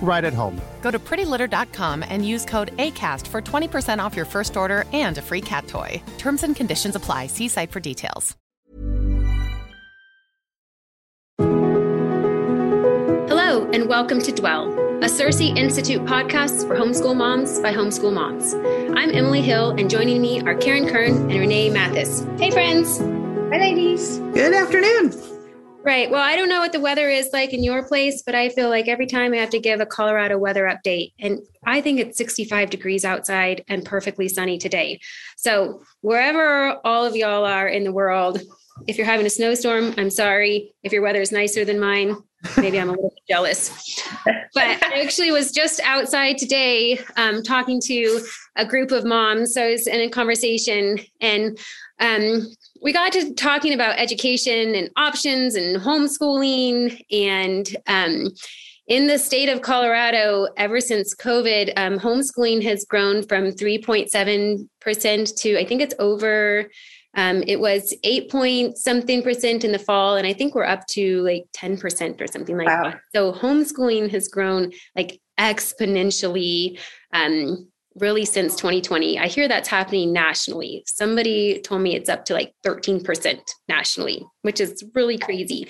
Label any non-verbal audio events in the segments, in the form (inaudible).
right at home. Go to prettylitter.com and use code ACAST for 20% off your first order and a free cat toy. Terms and conditions apply. See site for details. Hello, and welcome to Dwell, a CiRCE Institute podcast for homeschool moms by homeschool moms. I'm Emily Hill, and joining me are Karen Kern and Renee Mathis. Hey, friends. Hi, ladies. Good afternoon. Right. Well, I don't know what the weather is like in your place, but I feel like every time I have to give a Colorado weather update, and I think it's 65 degrees outside and perfectly sunny today. So, wherever all of y'all are in the world, if you're having a snowstorm, I'm sorry. If your weather is nicer than mine, maybe I'm a little (laughs) jealous. But I actually was just outside today um, talking to a group of moms. So I was in a conversation and um, we got to talking about education and options and homeschooling and um, in the state of Colorado, ever since COVID, um, homeschooling has grown from 3.7% to I think it's over, um, it was 8 point something percent in the fall. And I think we're up to like 10% or something like wow. that. So homeschooling has grown like exponentially. Um, really since 2020. I hear that's happening nationally. Somebody told me it's up to like 13% nationally, which is really crazy.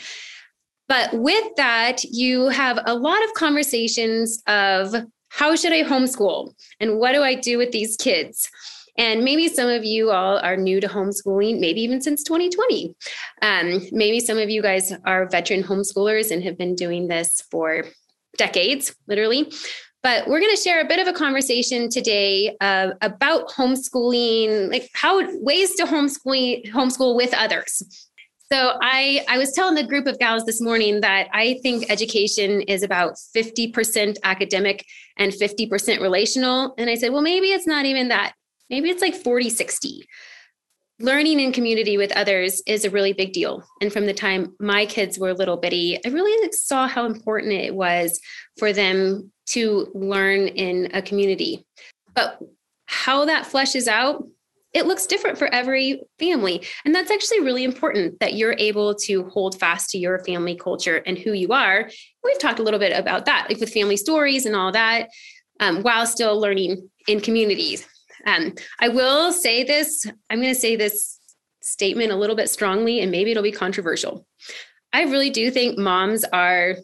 But with that, you have a lot of conversations of how should I homeschool and what do I do with these kids? And maybe some of you all are new to homeschooling, maybe even since 2020. Um, maybe some of you guys are veteran homeschoolers and have been doing this for decades, literally. But we're going to share a bit of a conversation today uh, about homeschooling, like how ways to homeschool homeschool with others. So I I was telling the group of gals this morning that I think education is about 50% academic and 50% relational and I said, well maybe it's not even that. Maybe it's like 40 60 learning in community with others is a really big deal. And from the time my kids were little bitty, I really saw how important it was for them to learn in a community. But how that fleshes out, it looks different for every family. And that's actually really important that you're able to hold fast to your family culture and who you are. We've talked a little bit about that, like with family stories and all that, um, while still learning in communities. Um, I will say this, I'm going to say this statement a little bit strongly, and maybe it'll be controversial. I really do think moms are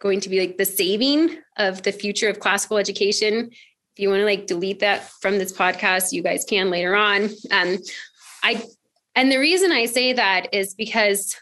going to be like the saving of the future of classical education. If you want to like delete that from this podcast, you guys can later on. Um, I and the reason I say that is because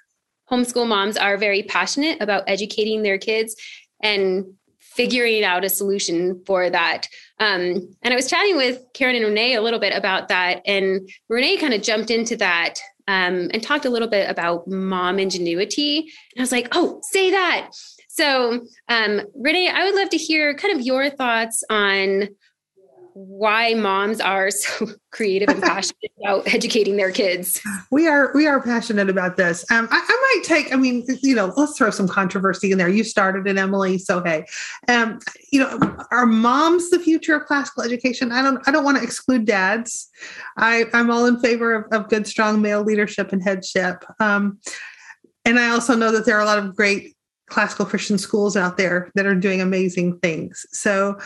homeschool moms are very passionate about educating their kids and figuring out a solution for that. Um, and I was chatting with Karen and Renee a little bit about that, and Renee kind of jumped into that um, and talked a little bit about mom ingenuity. And I was like, oh, say that. So, um, Renee, I would love to hear kind of your thoughts on why moms are (laughs) so creative and passionate (laughs) about educating their kids. We are we are passionate about this. Um, I, I, might take. I mean, you know, let's throw some controversy in there. You started it, Emily. So hey, um, you know, are moms the future of classical education? I don't. I don't want to exclude dads. I, I'm all in favor of, of good, strong male leadership and headship. Um, and I also know that there are a lot of great classical Christian schools out there that are doing amazing things. So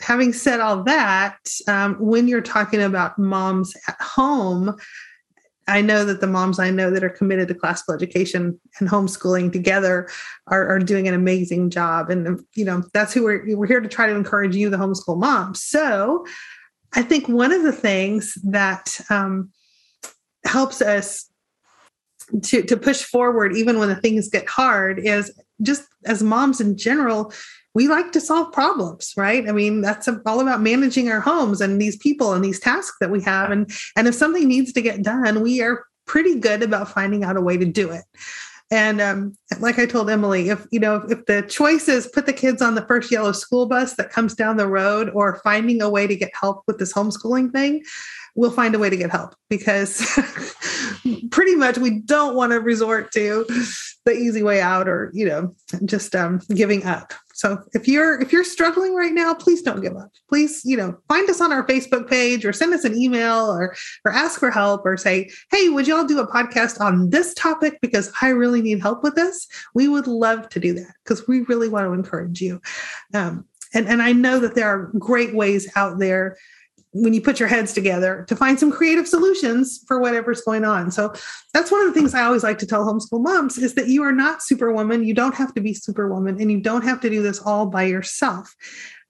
having said all that, um, when you're talking about moms at home, I know that the moms I know that are committed to classical education and homeschooling together are, are doing an amazing job. And, you know, that's who we're, we're here to try to encourage you, the homeschool moms. So I think one of the things that um, helps us to, to push forward, even when the things get hard, is just as moms in general, we like to solve problems right? I mean that's all about managing our homes and these people and these tasks that we have. And and if something needs to get done we are pretty good about finding out a way to do it and um, like i told emily if you know if the choice is put the kids on the first yellow school bus that comes down the road or finding a way to get help with this homeschooling thing we'll find a way to get help because (laughs) pretty much we don't want to resort to the easy way out or you know just um, giving up so if you're if you're struggling right now please don't give up. Please you know find us on our facebook page or send us an email or or ask for help or say hey would y'all do a podcast on this topic? Because i really need help with this. We would love to do that because we really want to encourage you. Um, and and i know that there are great ways out there when you put your heads together to find some creative solutions for whatever's going on. So that's one of the things I always like to tell homeschool moms is that you are not superwoman. You don't have to be superwoman and you don't have to do this all by yourself.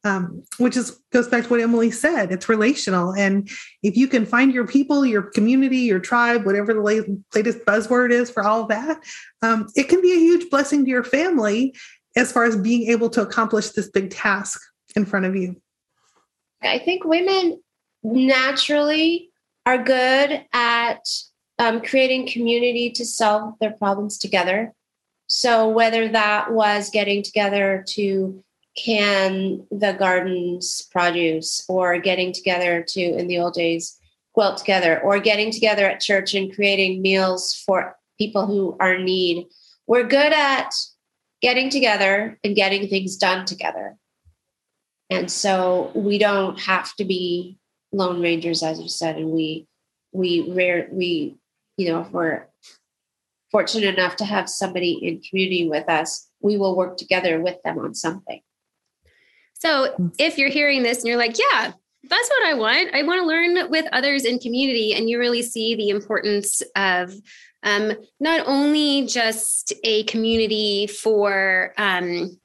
Um, which is goes back to what Emily said. It's relational, and if you can find your people, your community, your tribe, whatever the latest buzzword is for all of that, um, it can be a huge blessing to your family as far as being able to accomplish this big task in front of you. I think women naturally are good at um, creating community to solve their problems together. So, whether that was getting together to can the garden's produce, or getting together to, in the old days, quilt together, or getting together at church and creating meals for people who are in need, we're good at getting together and getting things done together. And so we don't have to be lone rangers, as you said, and we we rare we you know if we're fortunate enough to have somebody in community with us, we will work together with them on something. So if you're hearing this and you're like, yeah, that's what I want. I want to learn with others in community, and you really see the importance of um, not only just a community for um,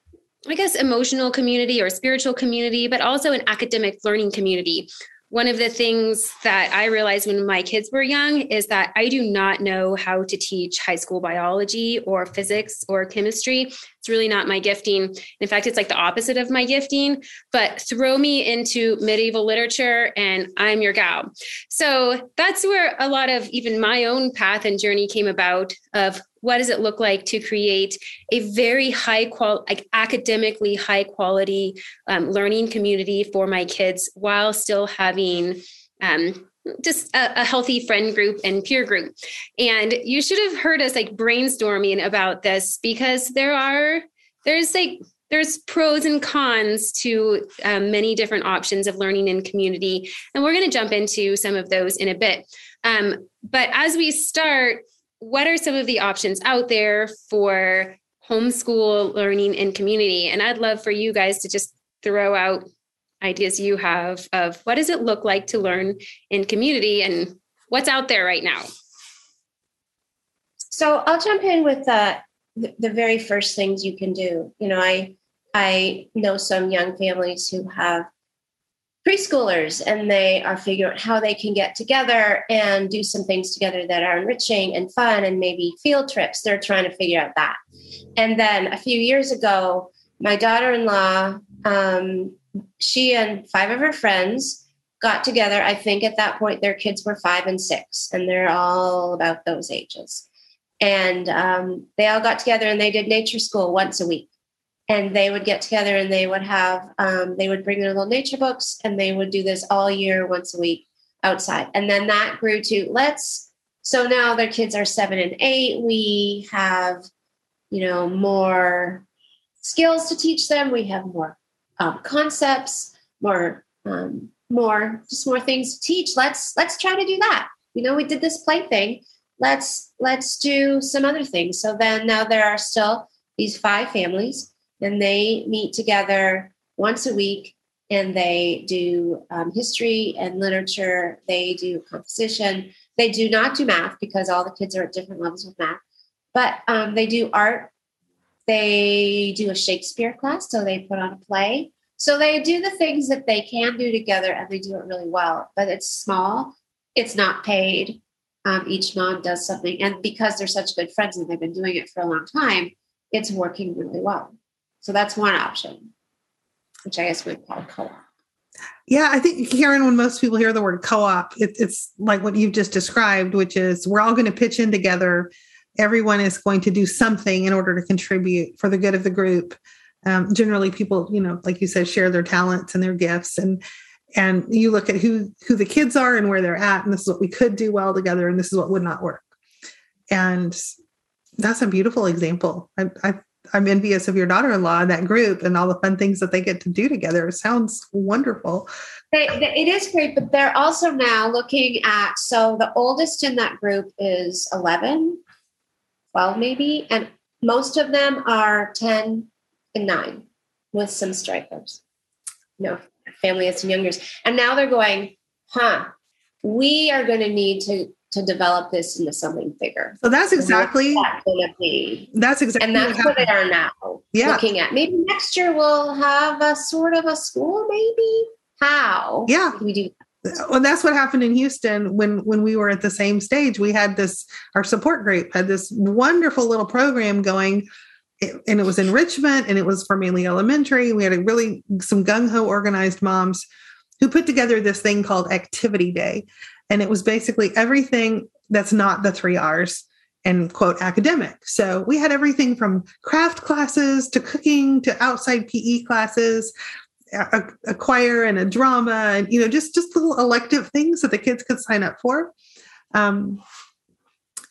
I guess emotional community or spiritual community, but also an academic learning community one of the things that I realized when my kids were young is that I do not know how to teach high school biology or physics or chemistry. It's really not my gifting. In fact, it's like the opposite of my gifting, but throw me into medieval literature and I'm your gal. So that's where a lot of even my own path and journey came about of what does it look like to create a very high quality like academically high quality um, learning community for my kids while still having um, just a, a, healthy friend group and peer group. And you should have heard us like brainstorming about this because there are there's like there's pros and cons to um, many different options of learning in community. And we're going to jump into some of those in a bit. Um, but as we start what are some of the options out there for homeschool learning in community? And I'd love for you guys to just throw out ideas you have of what does it look like to learn in community and what's out there right now. So I'll jump in with the, the very first things you can do. You know, I I know some young families who have preschoolers and they are figuring out how they can get together and do some things together that are enriching and fun and maybe field trips. They're trying to figure out that. And then a few years ago, my daughter in law, um, she and five of her friends got together. I think at that point their kids were five and six, and they're all about those ages. And um, they all got together and they did nature school once a week. And they would get together and they would have um, they would bring their little nature books and they would do this all year once a week outside. And then that grew to let's so now their kids are seven and eight. We have you know more skills to teach them. We have more um, concepts more um, more just more things to teach. Let's let's try to do that. You know we did this play thing let's let's do some other things. So then now there are still these five families and they meet together once a week and they do um, history and literature. They do composition. They do not do math because all the kids are at different levels with math but um, they do art. They do a shakespeare class so they put on a play. So they do the things that they can do together and they do it really well but it's small. It's not paid. Um, each mom does something and because they're such good friends and they've been doing it for a long time it's working really well so that's one option which i guess we'd call co-op. Yeah i think karen when most people hear the word co-op it, it's like what you've just described which is we're all going to pitch in together. Everyone is going to do something in order to contribute for the good of the group. Um, generally people you know like you said share their talents and their gifts and and you look at who who the kids are and where they're at and this is what we could do well together and this is what would not work. And that's a beautiful example. I, I i'm envious of your daughter-in-law and that group and all the fun things that they get to do together. It sounds wonderful. It is great but they're also now looking at so the oldest in that group is 11 12 maybe and most of them are 10 and 9 with some strikers. No family has some youngers. And now they're going, huh, we are going to need to to develop this into something bigger. So that's exactly that going to be. That's exactly and that's what, what they are now. Yeah. Looking at maybe next year we'll have a sort of a school, maybe. How? Yeah. we do well that's what happened in houston when when we were at the same stage we had this our support group had this wonderful little program going and it was enrichment and it was for mainly elementary. We had a really some gung ho organized moms who put together this thing called Activity Day. And it was basically everything that's not the three R's and quote academic. So we had everything from craft classes to cooking to outside PE classes, a, a choir and a drama, and you know, just just little elective things that the kids could sign up for. Um,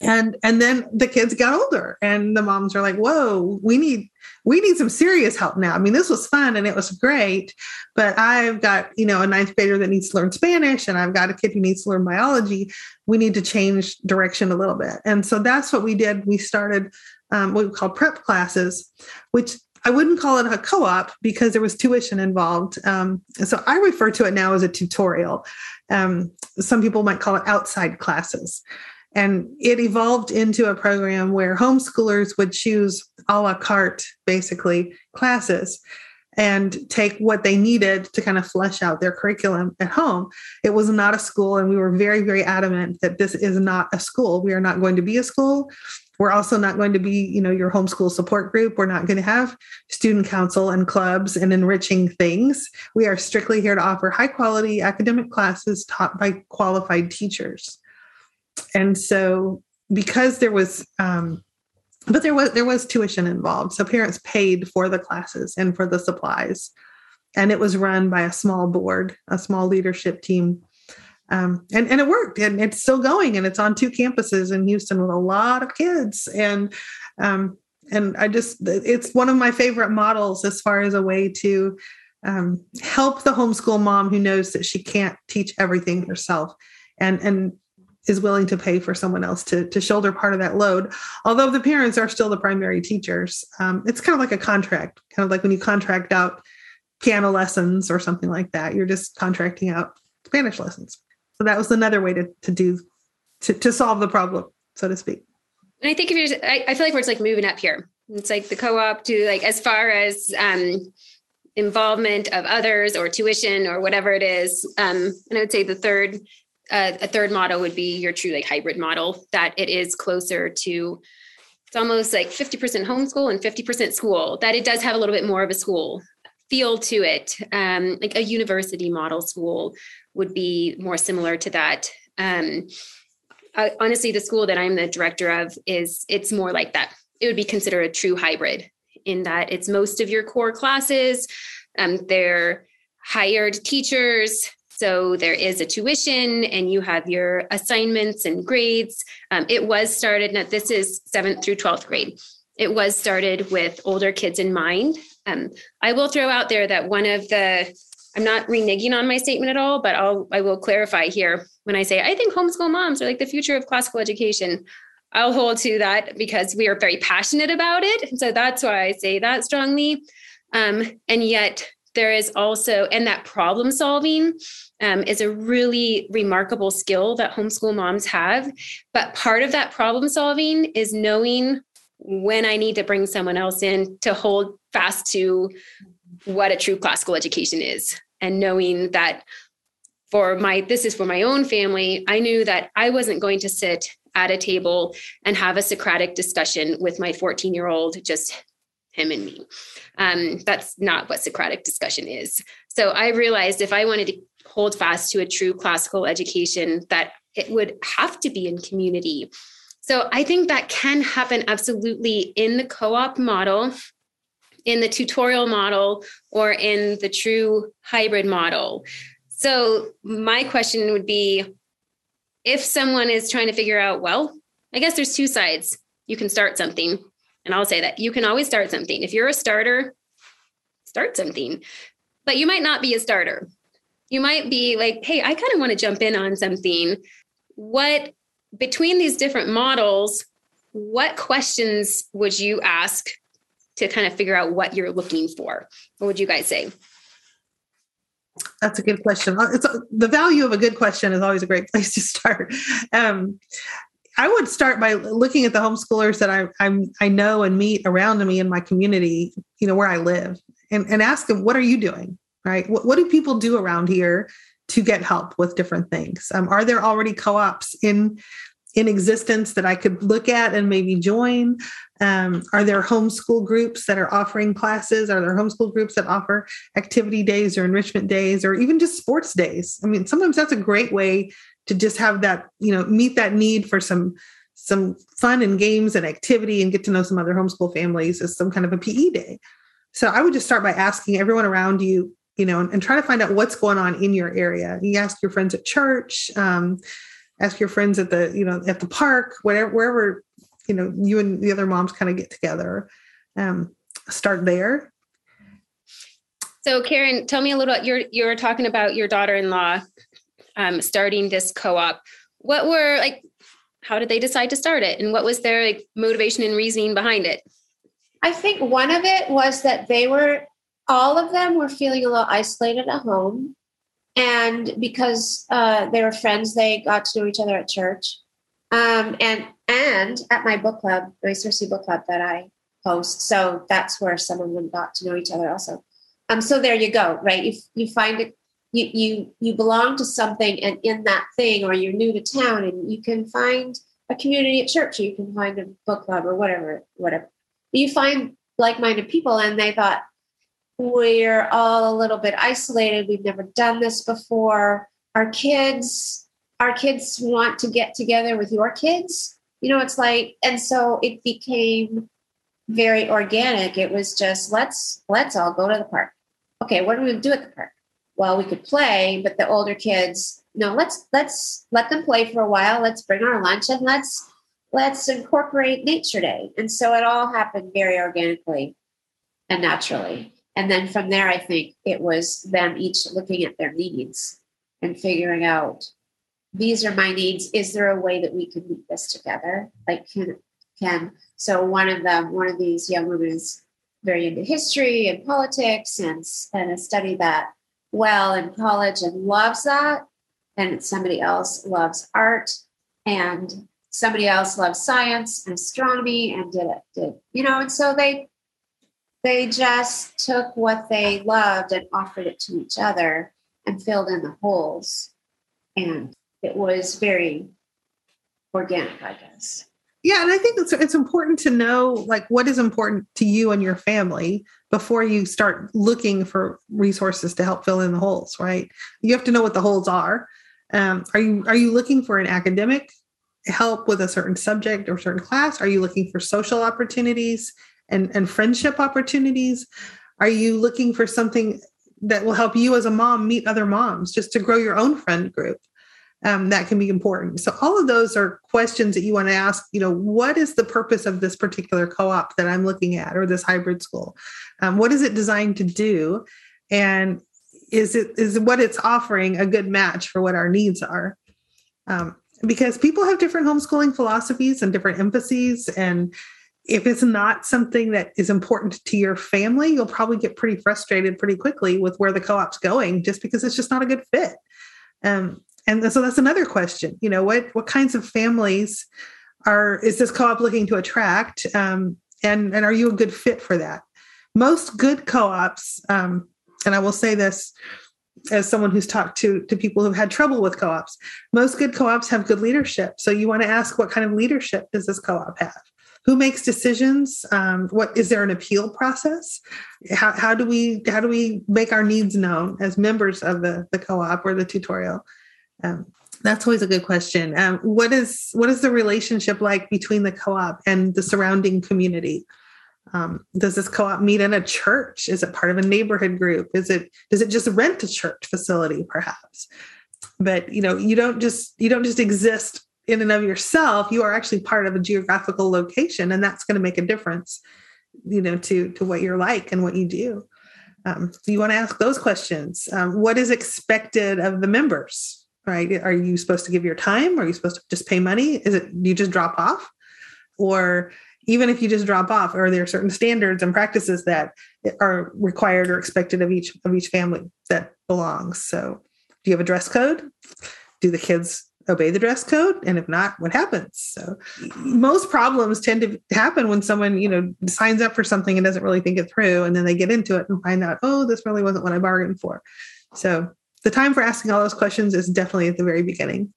and and then the kids got older and the moms are like whoa we need we need some serious help now i mean this was fun and it was great but i've got you know a ninth grader that needs to learn spanish and i've got a kid who needs to learn biology we need to change direction a little bit and so that's what we did we started um, what we call prep classes which I wouldn't call it a co-op because there was tuition involved. Um, so I refer to it now as a tutorial. Um, some people might call it outside classes. And it evolved into a program where homeschoolers would choose a la carte, basically, classes and take what they needed to kind of flesh out their curriculum at home. It was not a school, and we were very, very adamant that this is not a school. We are not going to be a school. We're also not going to be, you know, your homeschool support group. We're not going to have student council and clubs and enriching things. We are strictly here to offer high quality academic classes taught by qualified teachers and so because there was um, but there was there was tuition involved. So parents paid for the classes and for the supplies. And it was run by a small board a small leadership team. Um, and and it worked and it's still going and it's on two campuses in houston with a lot of kids. And um, and i just it's one of my favorite models as far as a way to um, help the homeschool mom who knows that she can't teach everything herself. And and is willing to pay for someone else to, to shoulder part of that load. Although the parents are still the primary teachers, um, it's kind of like a contract, kind of like when you contract out piano lessons or something like that. You're just contracting out Spanish lessons. So that was another way to, to do to, to solve the problem, so to speak. And I think if you're, I, I feel like we're just like moving up here. It's like the co-op to like as far as um, involvement of others or tuition or whatever it is. Um, and I would say the third uh, a third model would be your true like hybrid model that it is closer to it's almost like 50% homeschool and 50% school that it does have a little bit more of a school feel to it um, like a university model school would be more similar to that um, uh, honestly the school that i'm the director of is it's more like that it would be considered a true hybrid in that it's most of your core classes. Um, they're hired teachers. So there is a tuition and you have your assignments and grades. Um, it was started, now this is seventh through 12th grade. It was started with older kids in mind. Um, I will throw out there that one of the, I'm not reneging on my statement at all, but I'll, I will clarify here when I say I think homeschool moms are like the future of classical education. I'll hold to that because we are very passionate about it. So that's why I say that strongly. Um, and yet there is also, and that problem solving um, is a really remarkable skill that homeschool moms have. But part of that problem solving is knowing when I need to bring someone else in to hold fast to what a true classical education is and knowing that for my this is for my own family i knew that i wasn't going to sit at a table and have a socratic discussion with my 14 year old just him and me um, that's not what socratic discussion is so i realized if i wanted to hold fast to a true classical education that it would have to be in community so I think that can happen absolutely in the co op model, in the tutorial model, or in the true hybrid model. So my question would be if someone is trying to figure out, well, I guess there's two sides. You can start something. And I'll say that you can always start something. If you're a starter, start something. But you might not be a starter. You might be like, hey, I kind of want to jump in on something. What between these different models, what questions would you ask to kind of figure out what you're looking for? What would you guys say? That's a good question. It's the value of a good question is always a great (laughs) place to start. Um, I would start by looking at the homeschoolers that I I'm, i know and meet around me in my community, you know, where I live, and, and ask them, what are you doing? Right? What, what do people do around here to get help with different things? Um, are there already co-ops in in existence that I could look at and maybe join? Um, are there homeschool groups that are offering classes? Are there homeschool groups that offer activity days or enrichment days or even just sports days? I mean, sometimes that's a great way to just have that, you know, meet that need for some some fun and games and activity and get to know some other homeschool families as some kind of a PE day. So I would just start by asking everyone around you, you know, and, and try to find out what's going on in your area. You ask your friends at church, um, ask your friends at the, you know, at the park, whatever, wherever, you know, you and the other moms kind of get together. Um, start there. So Karen, tell me a little, you're, you're talking about your daughter-in-law um, starting this co-op. What were like, how did they decide to start it? And what was their like motivation and reasoning behind it? I think one of it was that they were all of them were feeling a little isolated at home. And because uh, they were friends, they got to know each other at church. Um, and and at my book club, the CiRCE book club that I host. So that's where some of them got to know each other also. Um, so there you go, right? You you find it you you you belong to something and in that thing or you're new to town and you can find a community at church, or you can find a book club or whatever, whatever. You find like-minded people and they thought, we're all a little bit isolated. We've never done this before. Our kids, our kids want to get together with your kids. You know, it's like, and so it became very organic. It was just let's let's all go to the park. Okay, what do we do at the park? Well, we could play, but the older kids, no, let's let's let them play for a while. Let's bring our lunch and let's let's incorporate nature day. And so it all happened very organically and naturally. And then from there, I think it was them each looking at their needs and figuring out these are my needs. Is there a way that we can meet this together? Like can can so one of them, one of these young women is very into history and politics and and has studied that well in college and loves that. And somebody else loves art and somebody else loves science and astronomy and did it did you know and so they they just took what they loved and offered it to each other and filled in the holes. And it was very organic, I guess. Yeah, and I think it's it's important to know like what is important to you and your family before you start looking for resources to help fill in the holes, right? You have to know what the holes are. Um, are you are you looking for an academic help with a certain subject or certain class? Are you looking for social opportunities? and, and friendship opportunities? Are you looking for something that will help you as a mom meet other moms just to grow your own friend group? Um, that can be important. So all of those are questions that you want to ask. You know, what is the purpose of this particular co-op that I'm looking at, or this hybrid school? Um, what is it designed to do, and is it is what it's offering a good match for what our needs are? Um, because people have different homeschooling philosophies and different emphases and if it's not something that is important to your family you'll probably get pretty frustrated pretty quickly with where the co-op's going just because it's just not a good fit um, and so that's another question you know what what kinds of families are is this co-op looking to attract? Um, and and are you a good fit for that? Most good co-ops um, and i will say this as someone who's talked to to people who've had trouble with co-ops most good co-ops have good leadership. So you want to ask what kind of leadership does this co-op have? Who makes decisions? Um, what is there an appeal process? How, how do we how do we make our needs known as members of the the co-op or the tutorial um, that's always a good question. Um, what is what is the relationship like between the co-op and the surrounding community? Um, does this co-op meet in a church? Is it part of a neighborhood group? Is it does it just rent a church facility perhaps? But you know you don't just you don't just exist in and of yourself. You are actually part of a geographical location and that's going to make a difference you know to to what you're like and what you do. Um, so you want to ask those questions? Um, what is expected of the members right? Are you supposed to give your time? Are you supposed to just pay money? Is it you just drop off? Or even if you just drop off are there certain standards and practices that are required or expected of each of each family that belongs? So do you have a dress code? Do the kids obey the dress code? And if not what happens? So most problems tend to happen when someone you know signs up for something and doesn't really think it through and then they get into it and find out oh this really wasn't what i bargained for. So the time for asking all those questions is definitely at the very beginning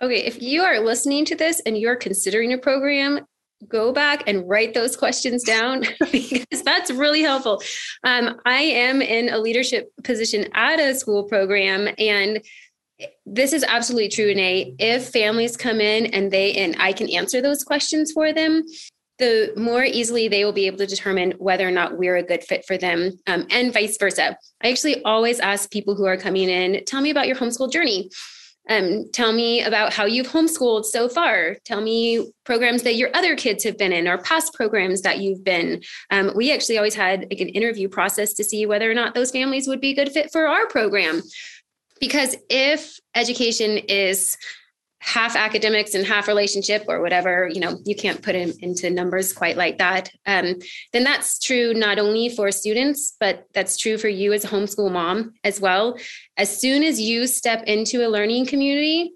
okay if you are listening to this and you're considering a program go back and write those questions down (laughs) because that's really helpful. Um, I am in a leadership position at a school program, and this is absolutely true, Nate. If families come in and they and I can answer those questions for them, the more easily they will be able to determine whether or not we're a good fit for them, um, and vice versa. I actually always ask people who are coming in, tell me about your homeschool journey. Um, tell me about how you've homeschooled so far. Tell me programs that your other kids have been in or past programs that you've been. Um, we actually always had like an interview process to see whether or not those families would be a good fit for our program. Because if education is half academics and half relationship or whatever you know you can't put it into numbers quite like that. Um, then that's true not only for students but that's true for you as a homeschool mom as well. As soon as you step into a learning community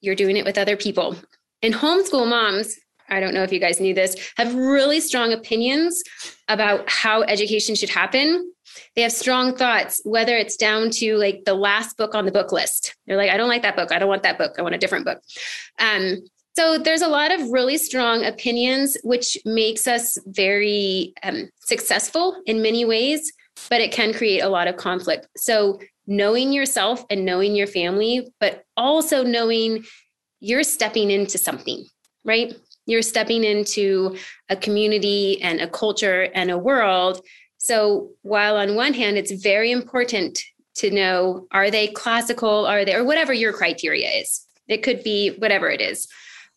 you're doing it with other people. And homeschool moms I don't know if you guys knew this, have really strong opinions about how education should happen they have strong thoughts, whether it's down to like the last book on the book list. They're like, I don't like that book. I don't want that book. I want a different book. Um, so there's a lot of really strong opinions, which makes us very um, successful in many ways, but it can create a lot of conflict. So knowing yourself and knowing your family, but also knowing you're stepping into something, right? You're stepping into a community and a culture and a world so while on one hand, it's very important to know are they classical, are they, or whatever your criteria is. It could be whatever it is.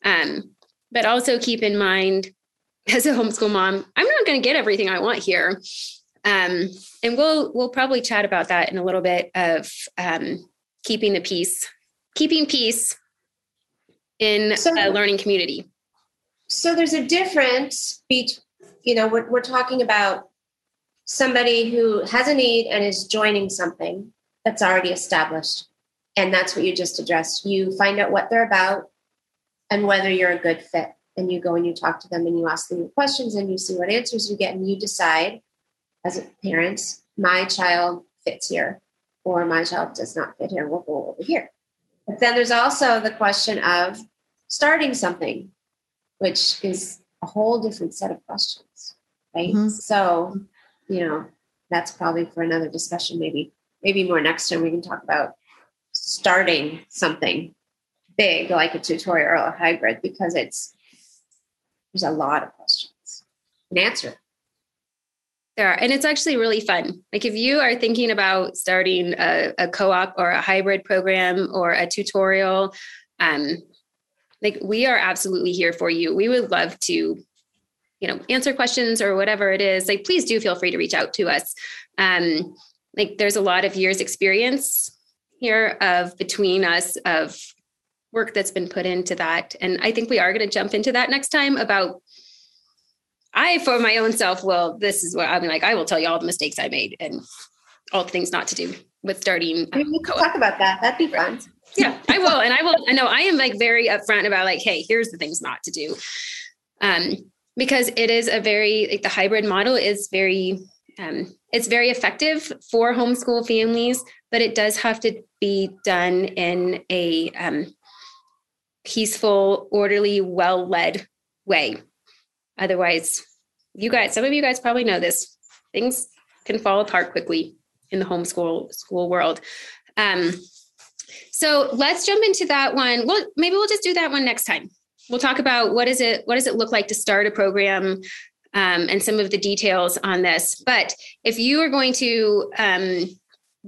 Um, but also keep in mind, (laughs) as a homeschool mom, I'm not going to get everything I want here. Um, and we'll we'll probably chat about that in a little bit of um, keeping the peace, keeping peace in so, a learning community. So there's a difference between, you know, we're, we're talking about somebody who has a need and is joining something that's already established. And that's what you just addressed. You find out what they're about and whether you're a good fit. And you go and you talk to them and you ask them your questions and you see what answers you get. And you decide as parents, my child fits here or my child does not fit here. We'll go over here. But then there's also the question of starting something, which is a whole different set of questions, right? Mm-hmm. So you know, that's probably for another discussion. Maybe, maybe more next time we can talk about starting something big like a tutorial or a hybrid because it's there's a lot of questions and answer There are, and it's actually really fun. Like if you are thinking about starting a, a co-op or a hybrid program or a tutorial, um, like we are absolutely here for you. We would love to, you know, answer questions or whatever it is. Like please do feel free to reach out to us. Um, like there's a lot of years experience here of between us of work that's been put into that, and I think we are going to jump into that next time about I, for my own self, will, this is what I'm like, I will tell you all the mistakes I made and all the things not to do with starting. I mean, we can talk about that. That'd be fun. Yeah, I will. And I will, I know I am like very upfront about like, hey, here's the things not to do. Um, because it is a very, like the hybrid model is very, um, it's very effective for homeschool families, but it does have to be done in a um, peaceful, orderly, well led way Otherwise, you guys, some of you guys probably know this. Things can fall apart quickly in the homeschool school world. Um, so let's jump into that one. Well, maybe we'll just do that one next time. We'll talk about what is it, what does it look like to start a program, um, and some of the details on this. But if you are going to um,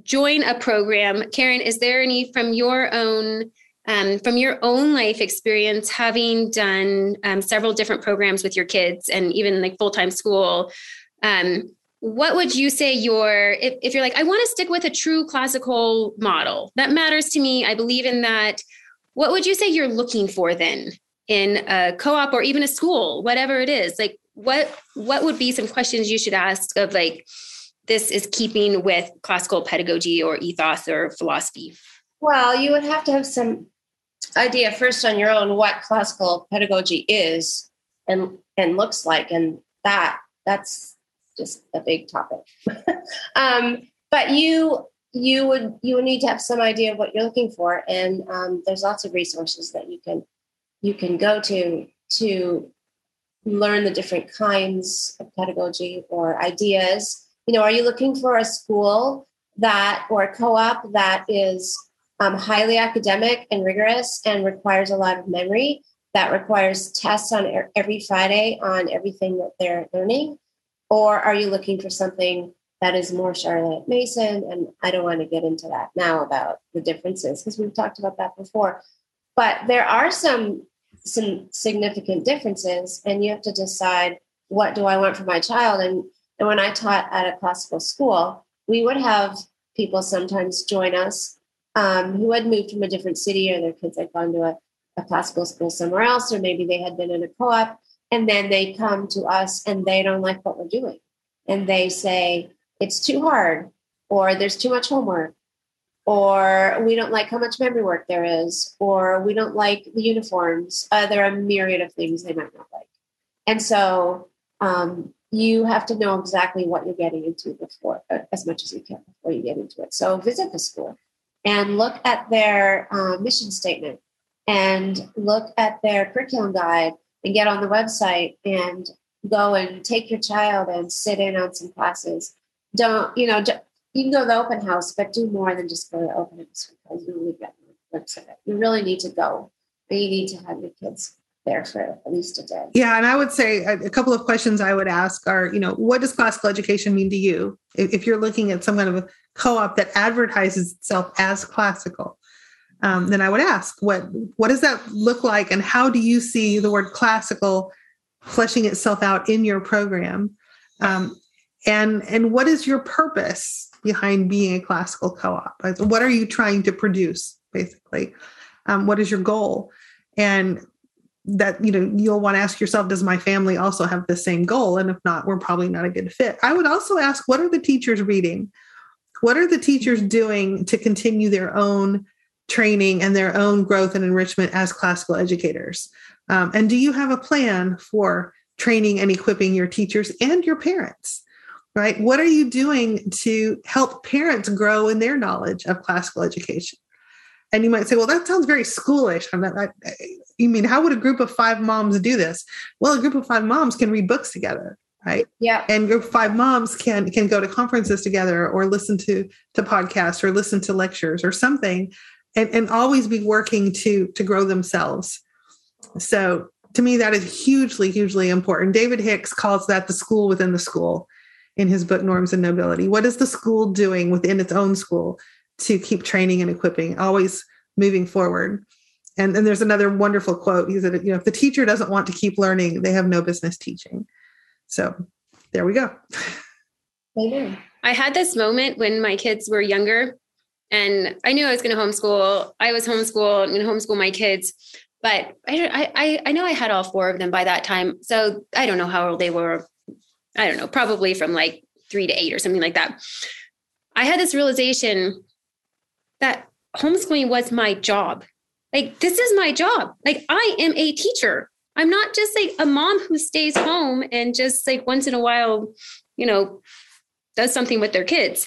join a program, Karen, is there any from your own um, from your own life experience, having done um, several different programs with your kids and even like full time school, um, what would you say your if, if you're like i want to stick with a true classical model that matters to me i believe in that what would you say you're looking for then in a co-op or even a school whatever it is like what what would be some questions you should ask of like this is keeping with classical pedagogy or ethos or philosophy? Well you would have to have some idea first on your own what classical pedagogy is and and looks like and that that's just a big topic. (laughs) Um, but you you would you would need to have some idea of what you're looking for and um, there's lots of resources that you can you can go to to learn the different kinds of pedagogy or ideas you know are you looking for a school that or a co-op that is um, highly academic and rigorous and requires a lot of memory that requires tests on every Friday on everything that they're learning? Or are you looking for something that is more Charlotte Mason? And I don't want to get into that now about the differences because we've talked about that before. But there are some some significant differences, and you have to decide what do I want for my child. And, and when I taught at a classical school, we would have people sometimes join us um, who had moved from a different city or their kids had gone to a, a classical school somewhere else, or maybe they had been in a co op. And then they come to us and they don't like what we're doing. And they say, it's too hard, or there's too much homework, or we don't like how much memory work there is, or we don't like the uniforms. Uh, there are a myriad of things they might not like. And so um, you have to know exactly what you're getting into before, uh, as much as you can before you get into it. So visit the school and look at their uh, mission statement and look at their curriculum guide and get on the website and go and take your child and sit in on some classes. Don't, you know, you can go to the open house, but do more than just go to the open house because you really get the it. You really need to go, but you need to have your kids there for at least a day. Yeah, and I would say a, a, couple of questions I would ask are, you know, what does classical education mean to you? If, if you're looking at some kind of a co-op that advertises itself as classical, um, then I would ask, what what does that look like, and how do you see the word classical fleshing itself out in your program? Um, and and what is your purpose behind being a classical co-op? What are you trying to produce, basically? Um, what is your goal? And that you know you'll want to ask yourself does my family also have the same goal and if not we're probably not a good fit i would also ask what are the teachers reading what are the teachers doing to continue their own training and their own growth and enrichment as classical educators um, and do you have a plan for training and equipping your teachers and your parents right what are you doing to help parents grow in their knowledge of classical education and you might say, well, that sounds very schoolish. I'm not, I, you mean how would a group of five moms do this? Well, a group of five moms can read books together, right? Yeah. And group of five moms can can go to conferences together or listen to to podcasts or listen to lectures or something and, and always be working to to grow themselves. So to me, that is hugely, hugely important. David Hicks calls that the school within the school. In his book Norms and Nobility. What is the school doing within its own school to keep training and equipping, always moving forward? And then there's another wonderful quote. He said, you know, if the teacher doesn't want to keep learning, they have no business teaching. So there we go. Amen. I had this moment when my kids were younger and I knew I was going to homeschool. I was homeschool and homeschool my kids, but I, I, I know I had all four of them by that time. So I don't know how old they were. I don't know, probably from like three to eight or something like that. I had this realization that homeschooling was my job. Like, this is my job. Like, I am a teacher. I'm not just like a mom who stays home and just like once in a while, you know, does something with their kids.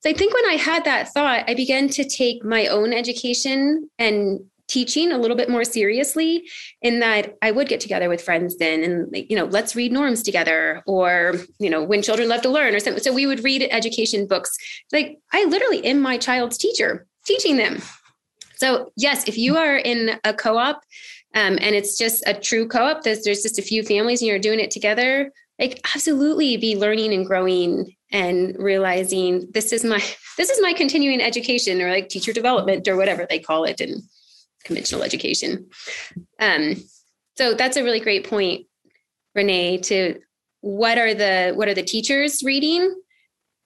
So I think when I had that thought, I began to take my own education and teaching a little bit more seriously in that I would get together with friends then and you know let's read norms together or you know when children love to learn or something. So we would read education books like I literally am my child's teacher teaching them. So yes if you are in a co-op um, and it's just a true co-op there's, there's just a few families and you're doing it together like absolutely be learning and growing and realizing this is my (laughs) this is my continuing education or like teacher development or whatever they call it. In conventional education. Um, so that's a really great point renee to what are the what are the teachers reading?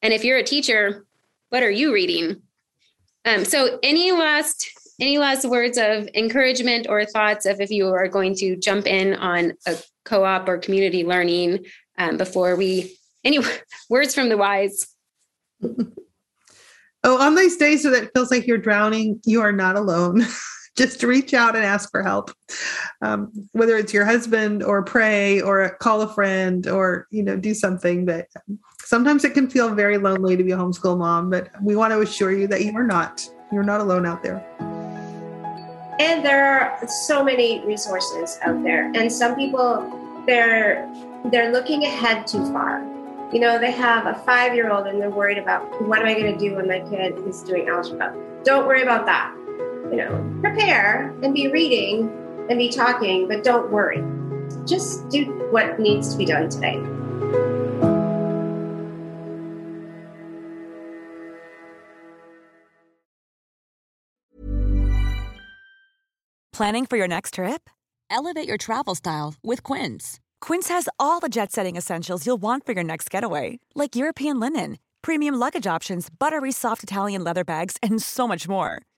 And if you're a teacher what are you reading? Um, so any last any last words of encouragement or thoughts of if you are going to jump in on a co-op or community learning um, before we any (laughs) words from the wise? (laughs) Oh on these days that it feels like you're drowning you are not alone (laughs) (laughs) just reach out and ask for help. Um, whether it's your husband or pray or call a friend or you know do something but sometimes it can feel very lonely to be a homeschool mom but we want to assure you that you are not you're not alone out there. And there are so many resources out there and some people they're they're looking ahead too far. You know they have a five year old and they're worried about what am i going to do when my kid is doing algebra? Don't worry about that you know prepare and be reading and be talking but don't worry. Just do what needs to be done today. Planning for your next trip? Elevate your travel style with quince. Quince has all the jet setting essentials you'll want for your next getaway, like European linen, premium luggage options, buttery soft Italian leather bags, and so much more.